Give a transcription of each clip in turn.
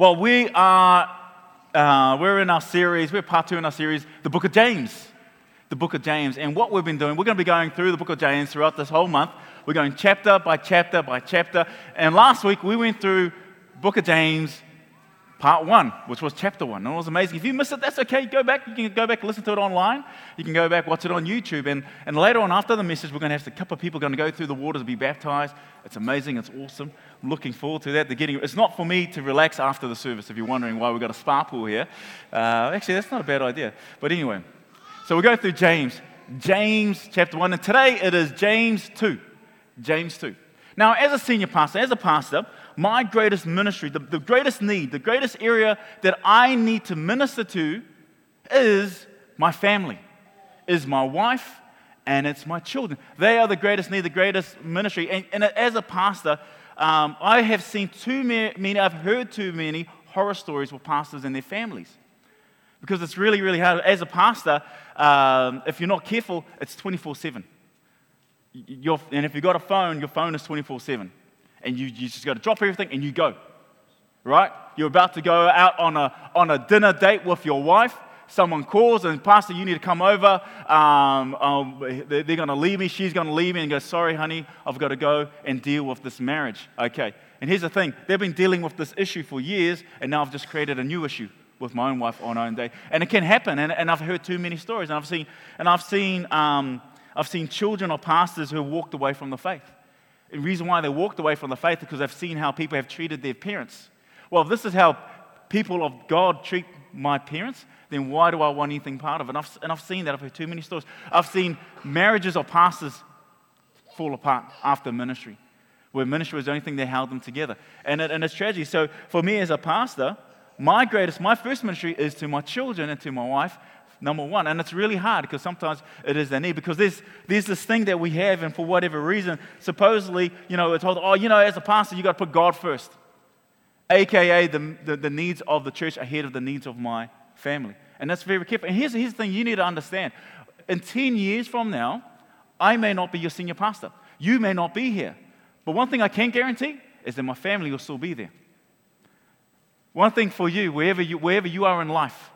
Well, we are uh, we're in our series, we're part two in our series, the book of James. The book of James. And what we've been doing, we're going to be going through the book of James throughout this whole month. We're going chapter by chapter by chapter. And last week we went through book of James part one, which was chapter one. And it was amazing. If you missed it, that's okay. Go back. You can go back and listen to it online. You can go back, watch it on YouTube. And, and later on, after the message, we're going to have a couple of people going to go through the water to be baptized. It's amazing. It's awesome. Looking forward to that. They're getting, it's not for me to relax after the service, if you're wondering why we've got a spa pool here. Uh, actually, that's not a bad idea. But anyway, so we'll go through James. James chapter 1. And today it is James 2. James 2. Now, as a senior pastor, as a pastor, my greatest ministry, the, the greatest need, the greatest area that I need to minister to is my family, is my wife, and it's my children. They are the greatest need, the greatest ministry. And, and as a pastor, um, I have seen too many, I've heard too many horror stories with pastors and their families. Because it's really, really hard. As a pastor, um, if you're not careful, it's 24 7. And if you've got a phone, your phone is 24 7 and you, you just got to drop everything and you go. Right? You're about to go out on a, on a dinner date with your wife. Someone calls and, Pastor, you need to come over. Um, um, they're, going to leave me. She's going to leave me and go, Sorry, honey, I've got to go and deal with this marriage. Okay. And here's the thing they've been dealing with this issue for years, and now I've just created a new issue with my own wife on our own day. And it can happen. And, and I've heard too many stories. And I've seen, and I've seen, um, I've seen children of pastors who walked away from the faith. The reason why they walked away from the faith is because they've seen how people have treated their parents. Well, this is how people of God treat my parents, then why do I want anything part of it? And I've, and I've seen that. I've heard too many stories. I've seen marriages or pastors fall apart after ministry, where ministry was the only thing that held them together. And, it, and it's tragedy. So for me as a pastor, my greatest, my first ministry is to my children and to my wife, number one. And it's really hard because sometimes it is their need because there's, there's this thing that we have, and for whatever reason, supposedly, you know, we're told, oh, you know, as a pastor, you've got to put God first, aka the, the, the, needs of the church ahead of the needs of my family. And that's very careful. And here's, here's the thing you need to understand in 10 years from now, I may not be your senior pastor. You may not be here. But one thing I can guarantee is that my family will still be there. One thing for you, wherever you, wherever you are in life,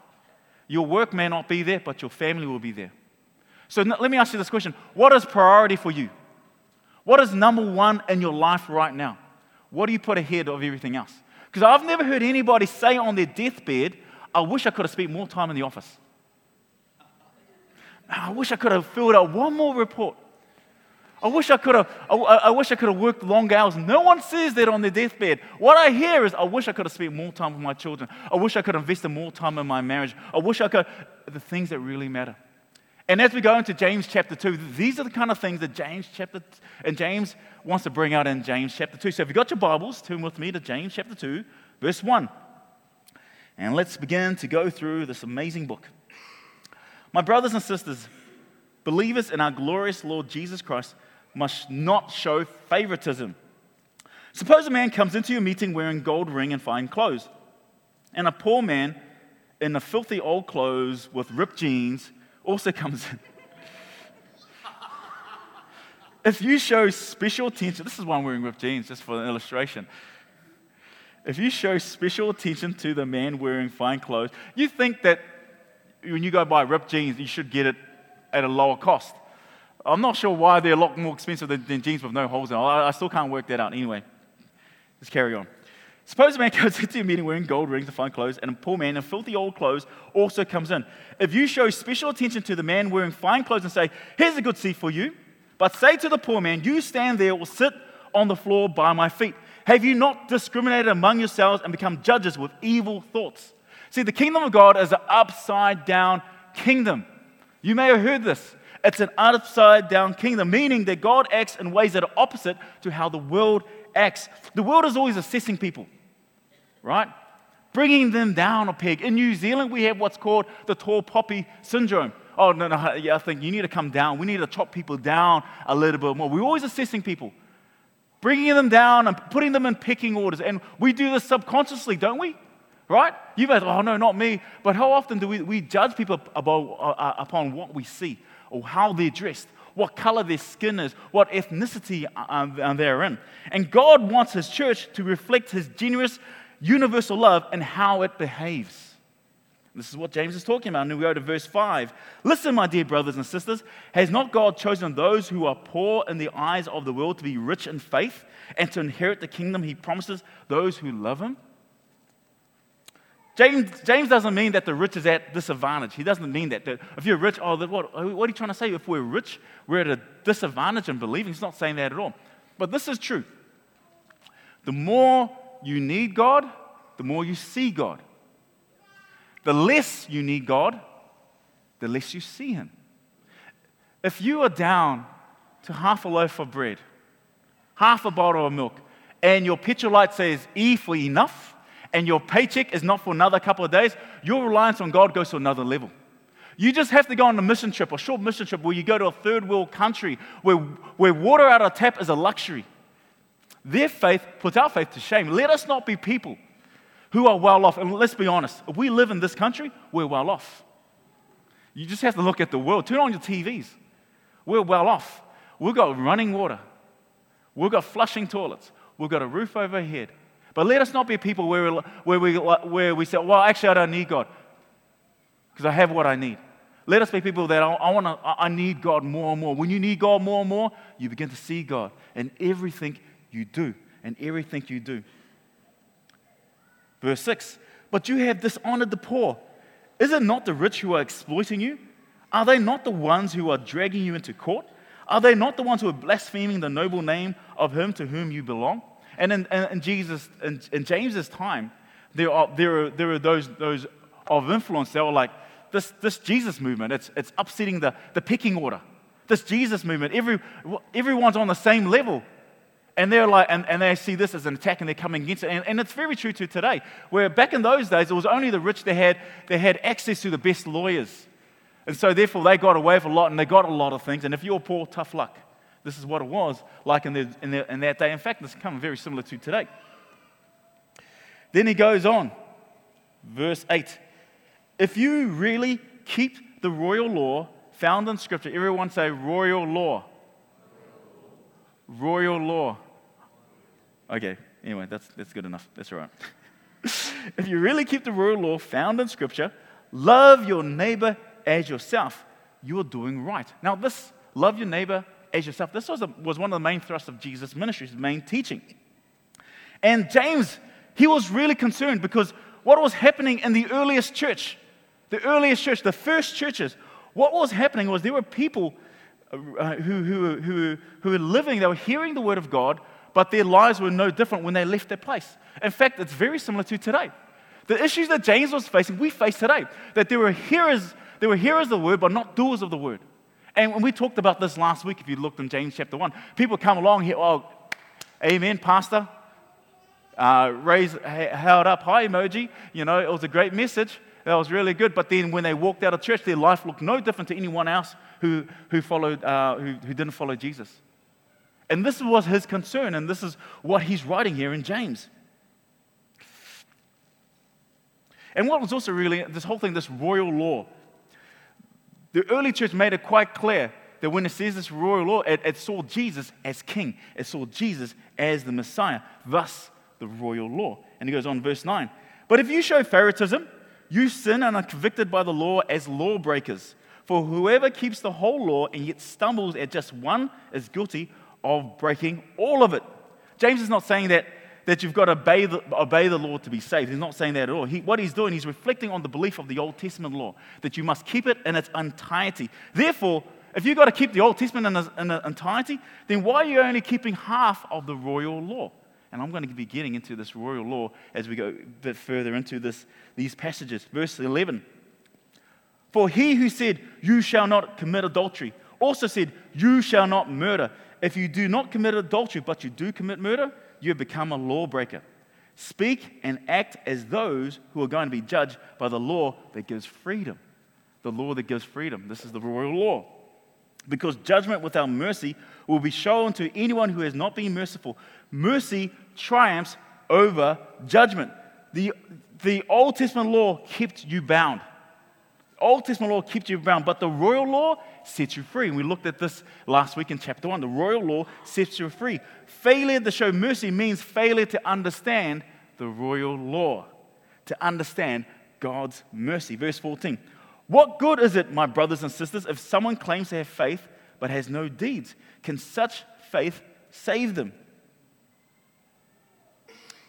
your work may not be there, but your family will be there. So let me ask you this question What is priority for you? What is number one in your life right now? What do you put ahead of everything else? Because I've never heard anybody say on their deathbed, I wish I could have spent more time in the office. I wish I could have filled out one more report. I wish I could have, I, I, wish I could have worked long hours. No one says that on their deathbed. What I hear is, I wish I could have spent more time with my children. I wish I could have invested more time in my marriage. I wish I could, the things that really matter. And as we go into James chapter 2, these are the kind of things that James chapter, and James wants to bring out in James chapter 2. So if you've got your Bibles, turn with me to James chapter 2, verse 1. And let's begin to go through this amazing book. My brothers and sisters, believers in our glorious Lord Jesus Christ, must not show favoritism. Suppose a man comes into your meeting wearing gold ring and fine clothes, and a poor man in the filthy old clothes with ripped jeans also comes in. if you show special attention, this is why I'm wearing ripped jeans, just for an illustration. If you show special attention to the man wearing fine clothes, you think that when you go buy ripped jeans, you should get it at a lower cost. I'm not sure why they're a lot more expensive than, than jeans with no holes in them. I, I, still can't work that out. Anyway, let's carry on. Suppose a man goes into a meeting wearing gold rings and fine clothes, and a poor man in filthy old clothes also comes in. If you show special attention to the man wearing fine clothes and say, Here's a good seat for you, but say to the poor man, You stand there or sit on the floor by my feet. Have you not discriminated among yourselves and become judges with evil thoughts? See, the kingdom of God is an upside down kingdom. You may have heard this. It's an upside down kingdom, meaning that God acts in ways that are opposite to how the world acts. The world is always assessing people, right? Bringing them down a peg. In New Zealand, we have what's called the tall poppy syndrome. Oh, no, no, yeah, I think you need to come down. We need to chop people down a little bit more. We're always assessing people, bringing them down and putting them in picking orders. And we do this subconsciously, don't we? Right? You guys, oh, no, not me. But how often do we, we judge people about, uh, uh upon what we see? or how they're dressed, what color their skin is, what ethnicity they're in. And God wants His church to reflect His generous universal love and how it behaves. This is what James is talking about. And we go to verse 5. Listen, my dear brothers and sisters, has not God chosen those who are poor in the eyes of the world to be rich in faith and to inherit the kingdom he promises those who love him? James, James doesn't mean that the rich is at disadvantage. He doesn't mean that. if you're rich, oh, what, what are you trying to say? If we're rich, we're at a disadvantage in believing. He's not saying that at all. But this is true. The more you need God, the more you see God. The less you need God, the less you see Him. If you are down to half a loaf of bread, half a bottle of milk, and your picture light says E for enough, and your paycheck is not for another couple of days, your reliance on God goes to another level. You just have to go on a mission trip, a short mission trip where you go to a third world country where, where water out of tap is a luxury. Their faith puts our faith to shame. Let us not be people who are well off. And let's be honest, if we live in this country, we're well off. You just have to look at the world. Turn on your TVs. We're well off. We've got running water. We've got flushing toilets. We've got a roof overhead. But let us not be people where, where, we, where we say, well, actually, I don't need God because I have what I need. Let us be people that I, I want to, I need God more and more. When you need God more and more, you begin to see God in everything you do, and everything you do. Verse 6 But you have dishonored the poor. Is it not the rich who are exploiting you? Are they not the ones who are dragging you into court? Are they not the ones who are blaspheming the noble name of him to whom you belong? And in, in, Jesus, in, in, James's time, there are, there are, there are those, those of influence that were like, this, this Jesus movement, it's, it's upsetting the, the pecking order. This Jesus movement, every, everyone's on the same level. And they're like, and, and they see this as an attack and they're coming against it. And, and it's very true to today, where back in those days, it was only the rich that had, that had access to the best lawyers. And so therefore they got away with a lot and they got a lot of things. And if you're poor, tough luck. This is what it was like in, the, in, the, in that day. In fact, it's come very similar to today. Then he goes on, verse 8. If you really keep the royal law found in Scripture, everyone say royal law. Royal law. Okay, anyway, that's, that's good enough. That's all right. if you really keep the royal law found in Scripture, love your neighbor as yourself, you're doing right. Now, this love your neighbor as yourself, this was, a, was one of the main thrusts of Jesus' ministry, his main teaching. And James, he was really concerned because what was happening in the earliest church, the earliest church, the first churches, what was happening was there were people uh, who, who, who, who were living, they were hearing the word of God, but their lives were no different when they left their place. In fact, it's very similar to today. The issues that James was facing, we face today. That there were hearers, there were hearers of the word, but not doers of the word. And when we talked about this last week, if you looked in James chapter 1. People come along here, oh, amen, pastor. Uh, raise, held up high emoji. You know, it was a great message. That was really good. But then when they walked out of church, their life looked no different to anyone else who, who, followed, uh, who, who didn't follow Jesus. And this was his concern, and this is what he's writing here in James. And what was also really, this whole thing, this royal law, the early church made it quite clear that when it says this royal law, it, it saw Jesus as king, it saw Jesus as the Messiah, thus the royal law. And he goes on, verse 9. But if you show favoritism, you sin and are convicted by the law as lawbreakers. For whoever keeps the whole law and yet stumbles at just one is guilty of breaking all of it. James is not saying that, that you've got to obey the, obey the law to be saved. He's not saying that at all. He, what he's doing, he's reflecting on the belief of the Old Testament law that you must keep it in its entirety. Therefore, if you've got to keep the Old Testament in its, in entirety, then why are you only keeping half of the royal law? And I'm going to be getting into this royal law as we go a bit further into this, these passages. Verse 11 For he who said, You shall not commit adultery, also said, You shall not murder. If you do not commit adultery, but you do commit murder, you have become a lawbreaker. Speak and act as those who are going to be judged by the law that gives freedom. The law that gives freedom. This is the royal law. Because judgment without mercy will be shown to anyone who has not been merciful. Mercy triumphs over judgment. The, the Old Testament law kept you bound. Old Testament law keeps you bound, but the royal law sets you free. And we looked at this last week in chapter 1. The royal law sets you free. Failure to show mercy means failure to understand the royal law to understand God's mercy. Verse 14 What good is it, my brothers and sisters, if someone claims to have faith but has no deeds? Can such faith save them?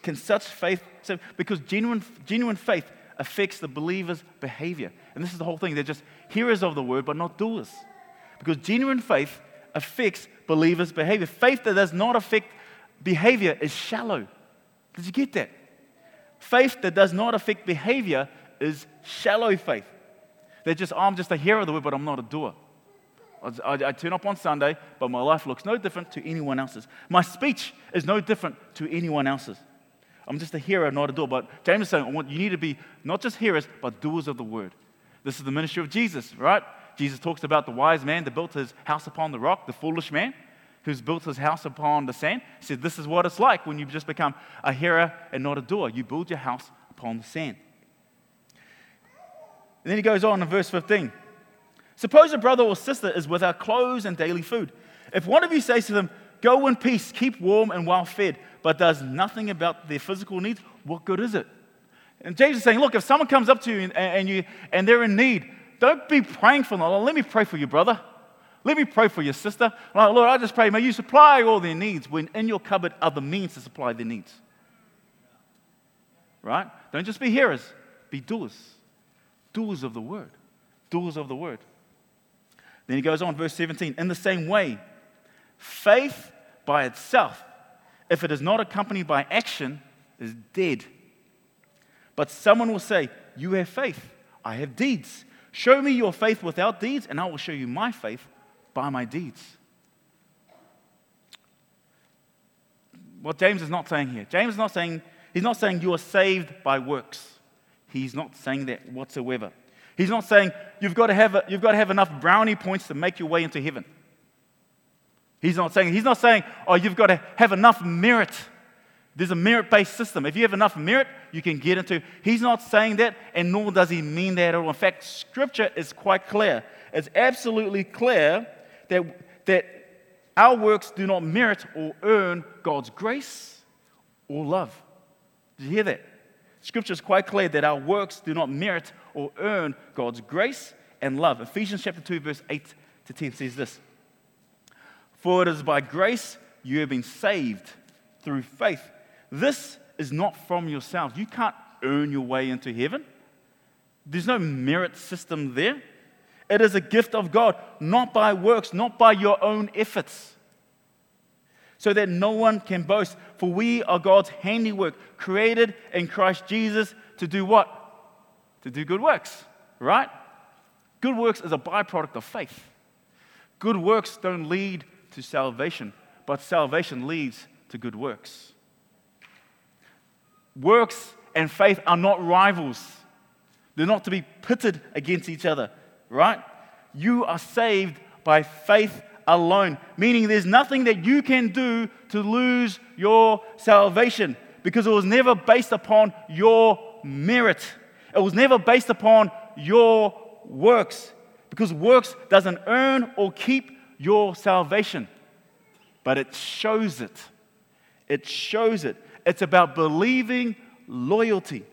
Can such faith save? Because genuine, genuine faith affects the believer's behavior. And this is the whole thing. They're just hearers of the word, but not doers. Because genuine faith affects believers' behavior. Faith that does not affect behavior is shallow. Did you get that? Faith that does not affect behavior is shallow faith. They're just, oh, I'm just a hearer of the word, but I'm not a doer. I, I, I, turn up on Sunday, but my life looks no different to anyone else's. My speech is no different to anyone else's. I'm just a hearer, not a doer. But James is saying, you need to be not just hearers, but doers of the word. This is the ministry of Jesus, right? Jesus talks about the wise man that built his house upon the rock, the foolish man who's built his house upon the sand. He said, This is what it's like when you just become a hearer and not a doer. You build your house upon the sand. And then he goes on in verse 15. Suppose a brother or sister is without clothes and daily food. If one of you says to them, Go in peace, keep warm and well fed, but does nothing about their physical needs, what good is it? And James is saying, Look, if someone comes up to you and, and, you, and they're in need, don't be praying for them. Let me pray for you, brother. Let me pray for your sister. Lord, I just pray, may you supply all their needs when in your cupboard are the means to supply their needs. Right? Don't just be hearers, be doers. Doers of the word. Doers of the word. Then he goes on, verse 17. In the same way, faith by itself, if it is not accompanied by action, is dead. But someone will say, You have faith, I have deeds. Show me your faith without deeds, and I will show you my faith by my deeds. What James is not saying here, James is not saying, he's not saying you are saved by works. He's not saying that whatsoever. He's not saying you've got to have, a, you've got to have enough brownie points to make your way into heaven. He's not saying, he's not saying, oh, you've got to have enough merit. There's a merit based system. If you have enough merit, you can get into. He's not saying that, and nor does he mean that at all. In fact, scripture is quite clear. It's absolutely clear that, that our works do not merit or earn God's grace or love. Did you hear that? Scripture is quite clear that our works do not merit or earn God's grace and love. Ephesians chapter 2, verse 8 to 10 says this For it is by grace you have been saved through faith. This is not from yourselves. You can't earn your way into heaven. There's no merit system there. It is a gift of God, not by works, not by your own efforts, so that no one can boast. For we are God's handiwork, created in Christ Jesus to do what? To do good works, right? Good works is a byproduct of faith. Good works don't lead to salvation, but salvation leads to good works. Works and faith are not rivals, they're not to be pitted against each other right? You are saved by faith alone, meaning there's nothing that you can do to lose your salvation because it was never based upon your merit. It was never based upon your works because works doesn't earn or keep your salvation, but it shows it. It shows it. It's about believing loyalty.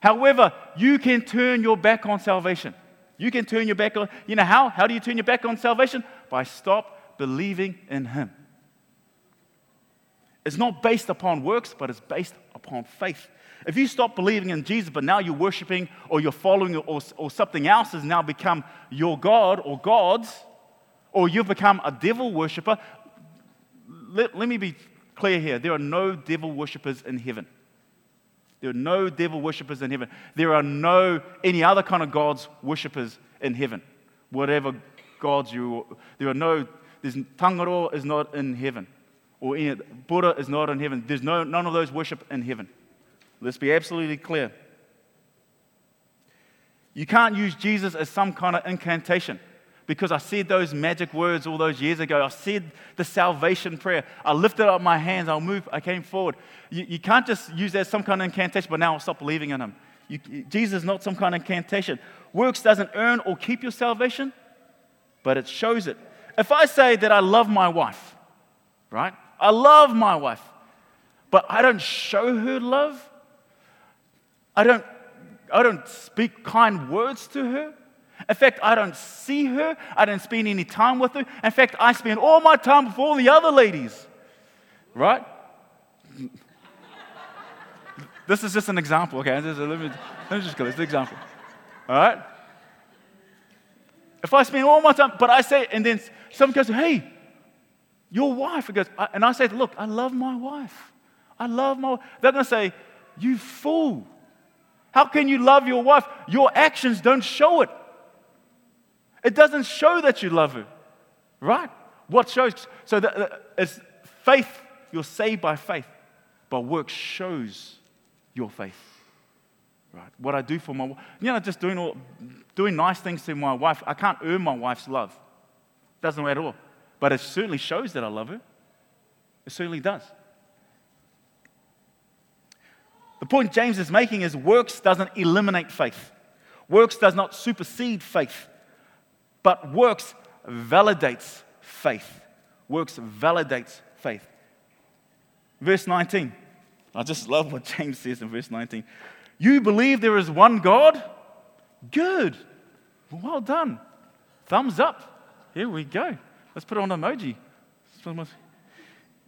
However, you can turn your back on salvation. You can turn your back on, you know how? How do you turn your back on salvation? By stop believing in Him. It's not based upon works, but it's based upon faith. If you stop believing in Jesus, but now you're worshiping or you're following or, or something else has now become your God or gods, or you've become a devil worshiper, let, let me be clear here. There are no devil worshippers in heaven. There are no devil worshippers in heaven. There are no any other kind of gods worshippers in heaven. Whatever gods you, there are no, there's Tangaroa is not in heaven. Or any, Buddha is not in heaven. There's no, none of those worship in heaven. Let's be absolutely clear. You can't use Jesus as some kind of incantation because I said those magic words all those years ago. I said the salvation prayer. I lifted up my hands. I'll move. I came forward. You, you can't just use that as some kind of incantation, but now I'll stop believing in him. You, Jesus is not some kind of incantation. Works doesn't earn or keep your salvation, but it shows it. If I say that I love my wife, right? I love my wife, but I don't show her love. I don't, I don't speak kind words to her. In fact, I don't see her. I don't spend any time with her. In fact, I spend all my time with all the other ladies. Right? this is just an example, okay? Let me, let me just go. It's an example. All right? If I spend all my time, but I say, and then someone goes, hey, your wife, goes, and I say, look, I love my wife. I love my They're going to say, you fool. How can you love your wife? Your actions don't show it. It doesn't show that you love her, right? What shows? So that, it's faith, you're saved by faith, but work shows your faith. Right? What I do for my wife, you know, just doing, all, doing nice things to my wife, I can't earn my wife's love. Doesn't at all. But it certainly shows that I love her. It certainly does. The point James is making is works doesn't eliminate faith. Works does not supersede faith, but works validates faith. Works validates faith. Verse 19. I just love what James says in verse 19. You believe there is one God? Good. Well done. Thumbs up. Here we go. Let's put it on emoji.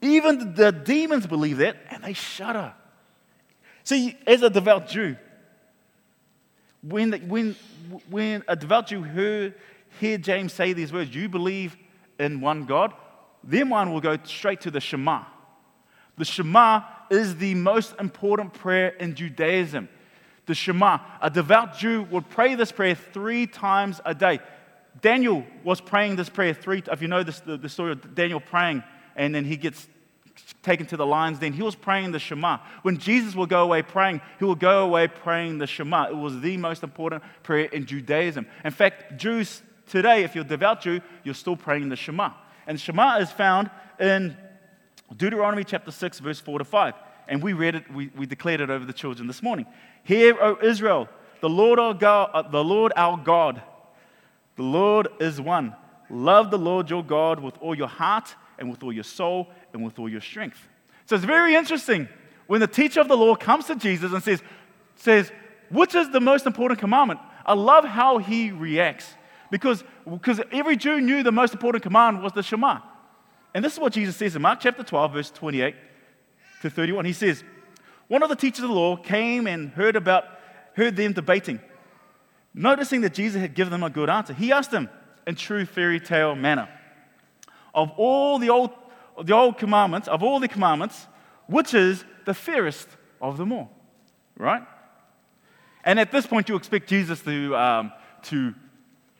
Even the demons believe that and they shudder. See, as a devout Jew, when, when, when a devout Jew heard, hear James say these words, you believe in one God, their mind will go straight to the Shema. The Shema is the most important prayer in Judaism the Shema. A devout Jew would pray this prayer three times a day. Daniel was praying this prayer three, if you know this, the, the story of Daniel praying, and then he gets taken to the lions, then he was praying the Shema. When Jesus will go away praying, he will go away praying the Shema. It was the most important prayer in Judaism. In fact, Jews today, if you're a devout Jew, you're still praying the Shema. And Shema is found in Deuteronomy chapter 6, verse 4 to 5. And we read it, we, we declared it over the children this morning. Hear, O Israel, the Lord our God, uh, the Lord our God, the Lord is one. Love the Lord your God with all your heart and with all your soul and with all your strength. So it's very interesting when the teacher of the law comes to Jesus and says, says, which is the most important commandment? I love how he reacts because, because every Jew knew the most important command was the Shema. And this is what Jesus says in Mark chapter 12, verse 28 to 31. He says, one of the teachers of the law came and heard about heard them debating. Noticing that Jesus had given them a good answer, he asked them in true fairy tale manner, "Of all the old the old commandments, of all the commandments, which is the fairest of them all? Right? And at this point, you expect Jesus to um, to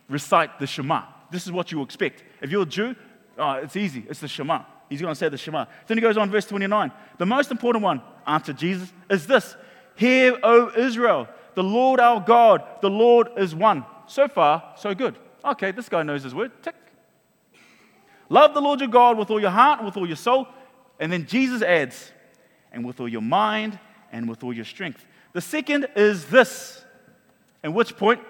recite the Shema. This is what you expect. If you're a Jew, oh, it's easy. It's the Shema. He's going to say the Shema. Then he goes on, verse 29. The most important one, answered Jesus, is this Hear, O Israel, the Lord our God, the Lord is one. So far, so good. Okay, this guy knows his word. Tick. Love the Lord your God with all your heart with all your soul. And then Jesus adds, and with all your mind and with all your strength. The second is this. At which point,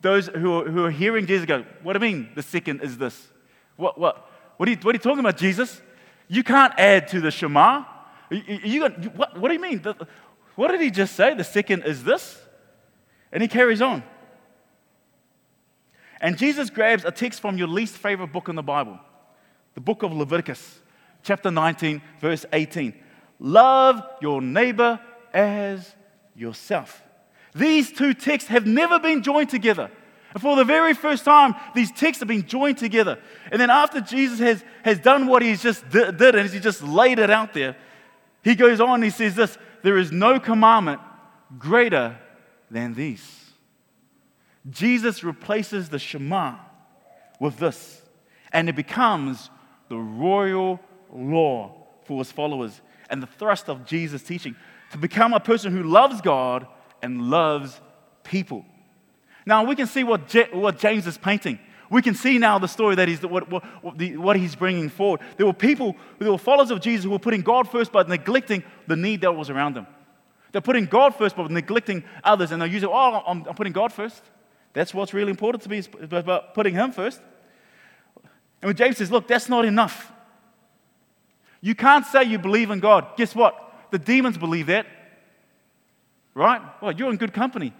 those who are, who are hearing Jesus go, What do you mean the second is this? What, what? What are, you, what are you talking about, Jesus? You can't add to the Shema. You, you, what, what do you mean? What did he just say? The second is this? And he carries on. And Jesus grabs a text from your least favorite book in the Bible, the book of Leviticus, chapter 19, verse 18. Love your neighbor as yourself. These two texts have never been joined together. And for the very first time, these texts have been joined together. And then after Jesus has, has done what he's just did, and he just laid it out there, he goes on and he says this there is no commandment greater than these. Jesus replaces the Shema with this, and it becomes the royal law for his followers and the thrust of Jesus' teaching to become a person who loves God and loves people. Now we can see what, what James is painting. We can see now the story that he's, what, what, what, he's bringing forward. There were people, there were followers of Jesus who were putting God first but neglecting the need that was around them. They're putting God first but neglecting others, and they're using, oh, I'm, I'm putting God first. That's what's really important to me, is about putting Him first. And when James says, look, that's not enough. You can't say you believe in God. Guess what? The demons believe that. Right? Well, you're in good company.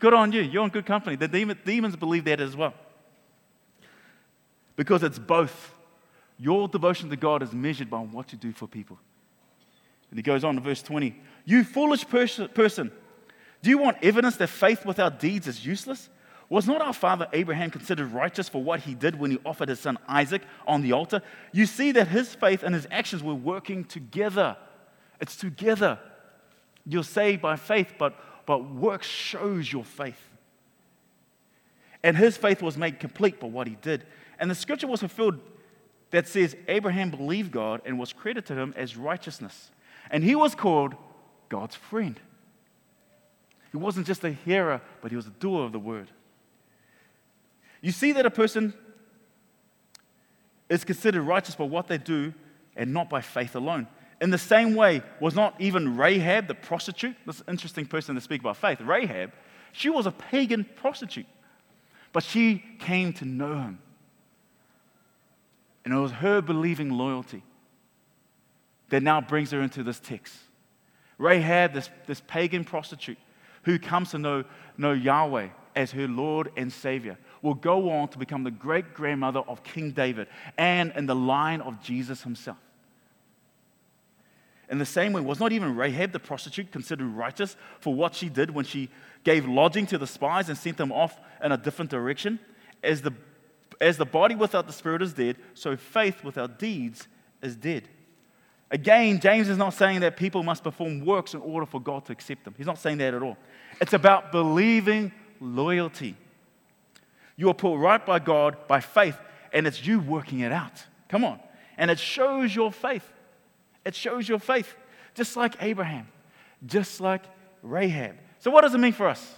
Good on you. You're in good company. The demon, demons believe that as well. Because it's both. Your devotion to God is measured by what you do for people. And he goes on to verse 20. You foolish pers- person, do you want evidence that faith without deeds is useless? Was not our father Abraham considered righteous for what he did when he offered his son Isaac on the altar? You see that his faith and his actions were working together. It's together. You're saved by faith, but, but work shows your faith. And his faith was made complete by what he did. And the scripture was fulfilled that says Abraham believed God and was credited to him as righteousness. And he was called God's friend. He wasn't just a hearer, but he was a doer of the word. You see that a person is considered righteous by what they do and not by faith alone. In the same way, was not even Rahab the prostitute, this interesting person to speak about faith, Rahab, she was a pagan prostitute, but she came to know him. And it was her believing loyalty that now brings her into this text. Rahab, this, this pagan prostitute who comes to know, know Yahweh as her Lord and Savior, will go on to become the great grandmother of King David and in the line of Jesus himself. In the same way, was not even Rahab the prostitute considered righteous for what she did when she gave lodging to the spies and sent them off in a different direction? As the, as the body without the spirit is dead, so faith without deeds is dead. Again, James is not saying that people must perform works in order for God to accept them. He's not saying that at all. It's about believing loyalty. You are put right by God by faith, and it's you working it out. Come on. And it shows your faith. It shows your faith, just like Abraham, just like Rahab. So, what does it mean for us?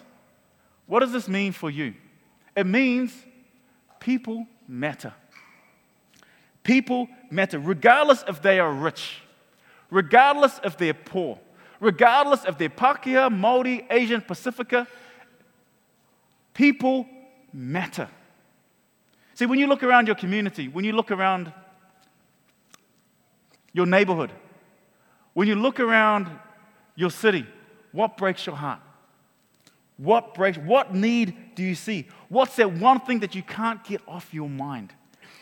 What does this mean for you? It means people matter. People matter, regardless if they are rich, regardless if they're poor, regardless if they're Pakeha, Maori, Asian, Pacifica. People matter. See, when you look around your community, when you look around your neighborhood, when you look around your city, what breaks your heart? What breaks, what need do you see? What's that one thing that you can't get off your mind?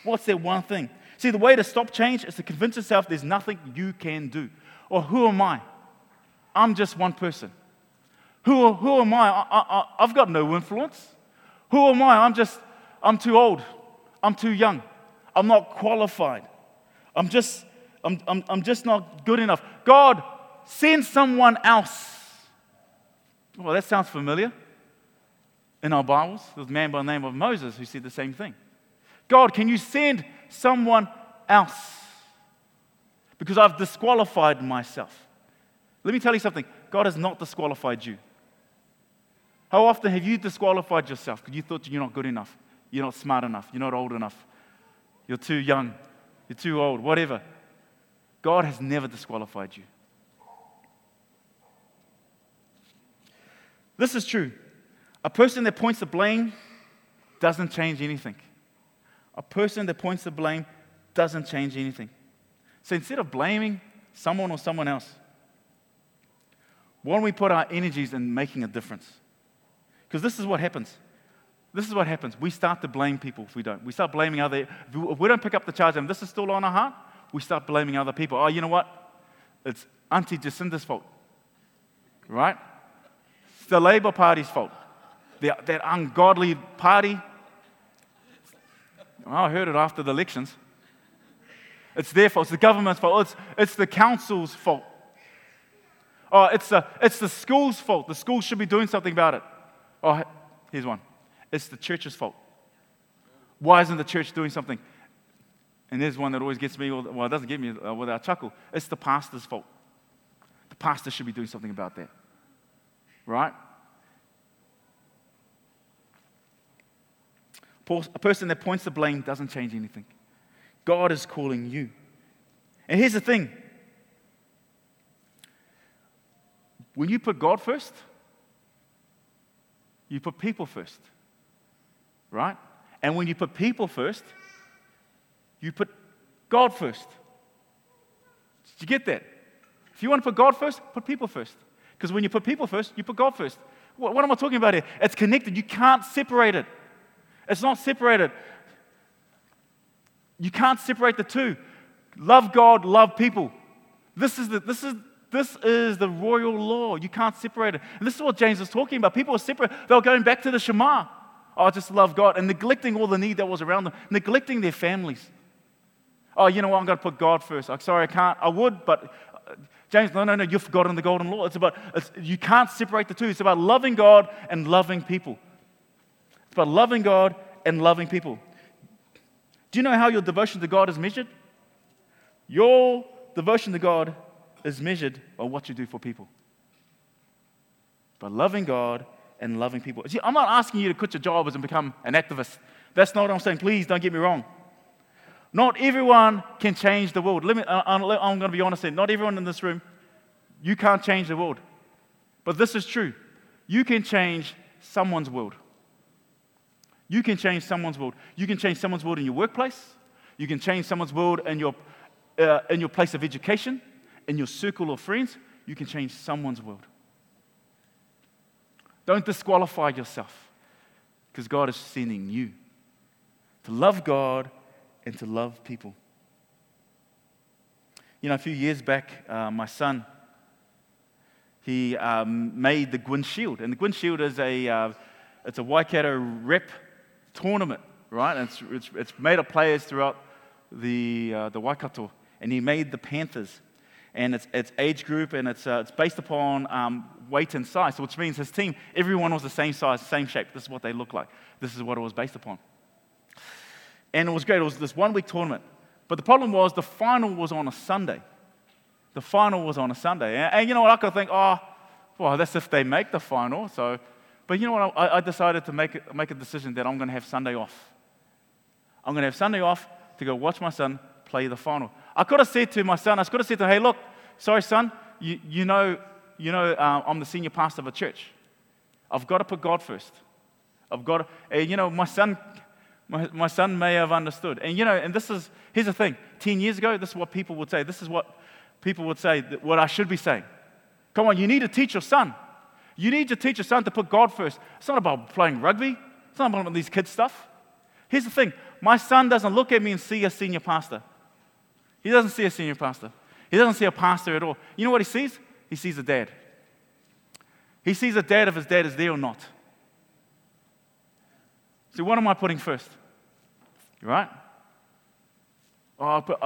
What's that one thing? See, the way to stop change is to convince yourself there's nothing you can do. Or who am I? I'm just one person. Who, who am I? I, I I've got no influence. Who am I? I'm just, I'm too old. I'm too young. I'm not qualified. I'm just I'm, I'm, I'm just not good enough. God, send someone else. Well, that sounds familiar. In our Bibles, there's a man by the name of Moses who said the same thing. God, can you send someone else? Because I've disqualified myself. Let me tell you something God has not disqualified you. How often have you disqualified yourself because you thought you're not good enough, you're not smart enough, you're not old enough, you're too young, you're too old, whatever? God has never disqualified you. This is true. A person that points the blame doesn't change anything. A person that points the blame doesn't change anything. So instead of blaming someone or someone else, why don't we put our energies in making a difference? Because this is what happens. This is what happens. We start to blame people if we don't. We start blaming other. If we don't pick up the charge and this is still on our heart, we start blaming other people. Oh, you know what? It's Auntie Jacinda's fault. Right? It's the Labour Party's fault. The, that ungodly party. Well, I heard it after the elections. It's their fault. It's the government's fault. It's, it's the council's fault. Oh, it's the, it's the school's fault. The school should be doing something about it. Oh, here's one. It's the church's fault. Why isn't the church doing something? And there's one that always gets me, well, it doesn't get me uh, without a chuckle. It's the pastor's fault. The pastor should be doing something about that. Right? A person that points the blame doesn't change anything. God is calling you. And here's the thing when you put God first, you put people first. Right? And when you put people first, you put God first. Did you get that? If you want to put God first, put people first. Because when you put people first, you put God first. What, what am I talking about here? It's connected. You can't separate it. It's not separated. You can't separate the two. Love God, love people. This is the, this is, this is the royal law. You can't separate it. And this is what James is talking about. People are separate. They were going back to the Shema. Oh, I just love God and neglecting all the need that was around them, neglecting their families. Oh, you know what? I'm going to put God first. I'm sorry, I can't. I would, but uh, James, no, no, no. You've forgotten the golden law. It's about it's, you can't separate the two. It's about loving God and loving people. It's about loving God and loving people. Do you know how your devotion to God is measured? Your devotion to God is measured by what you do for people. By loving God and loving people. See, I'm not asking you to quit your job and become an activist. That's not what I'm saying. Please don't get me wrong. Not everyone can change the world. Me, I'm going to be honest here. Not everyone in this room, you can't change the world. But this is true. You can change someone's world. You can change someone's world. You can change someone's world in your workplace. You can change someone's world in your, uh, in your place of education, in your circle of friends. You can change someone's world. Don't disqualify yourself because God is sending you to love God and to love people. You know, a few years back, uh, my son, he um, made the Gwyn Shield. And the Gwyn Shield is a, uh, it's a Waikato rep tournament, right? And it's, it's, it's made of players throughout the, uh, the Waikato. And he made the Panthers. And it's, it's age group and it's, uh, it's based upon um, weight and size, which means his team, everyone was the same size, same shape. This is what they look like. This is what it was based upon. And it was great. It was this one week tournament. But the problem was the final was on a Sunday. The final was on a Sunday. And, and you know what? I could think, oh, well, that's if they make the final. So, but you know what? I, I decided to make, make a decision that I'm going to have Sunday off. I'm going to have Sunday off to go watch my son play the final. I could have said to my son, I could have said to him, hey, look, sorry, son, you, you know, you know uh, I'm the senior pastor of a church. I've got to put God first. I've got to, you know, my son my, my son may have understood. And you know, and this is, here's the thing 10 years ago, this is what people would say. This is what people would say, what I should be saying. Come on, you need to teach your son. You need to teach your son to put God first. It's not about playing rugby, it's not about these kids' stuff. Here's the thing my son doesn't look at me and see a senior pastor. He doesn't see a senior pastor. He doesn't see a pastor at all. You know what he sees? He sees a dad. He sees a dad if his dad is there or not. See, what am I putting first? Right? Oh, I've got,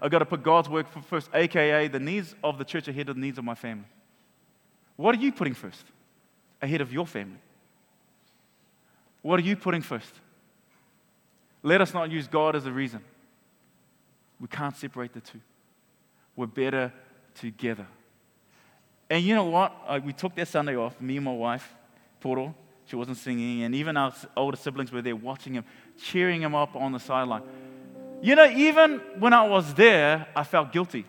I've, to, to put God's work first, aka the needs of the church ahead of the needs of my family. What are you putting first? Ahead of your family. What are you putting first? Let us not use God as a reason. We can't separate the two. We're better together. And you know what? Uh, we took that Sunday off, me and my wife, Poro. She wasn't singing, and even our older siblings were there watching him, cheering him up on the sideline. You know, even when I was there, I felt guilty.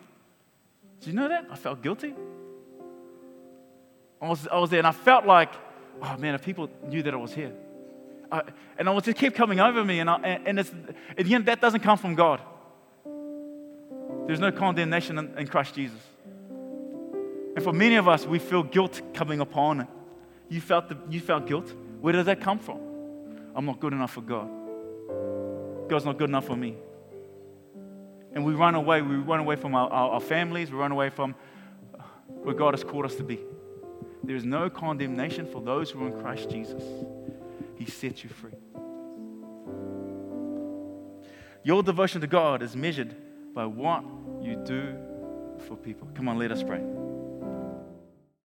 Did you know that? I felt guilty. I was, I was there, and I felt like, oh man, if people knew that I was here. I, and I was just keep coming over me, and, I, and, it's, and you know, that doesn't come from God. There's no condemnation in, in Christ Jesus. And for many of us, we feel guilt coming upon. You felt, the, you felt guilt? Where does that come from? I'm not good enough for God. God's not good enough for me. And we run away. We run away from our, our, our families. We run away from where God has called us to be. There is no condemnation for those who are in Christ Jesus. He sets you free. Your devotion to God is measured by what you do for people. Come on, let us pray.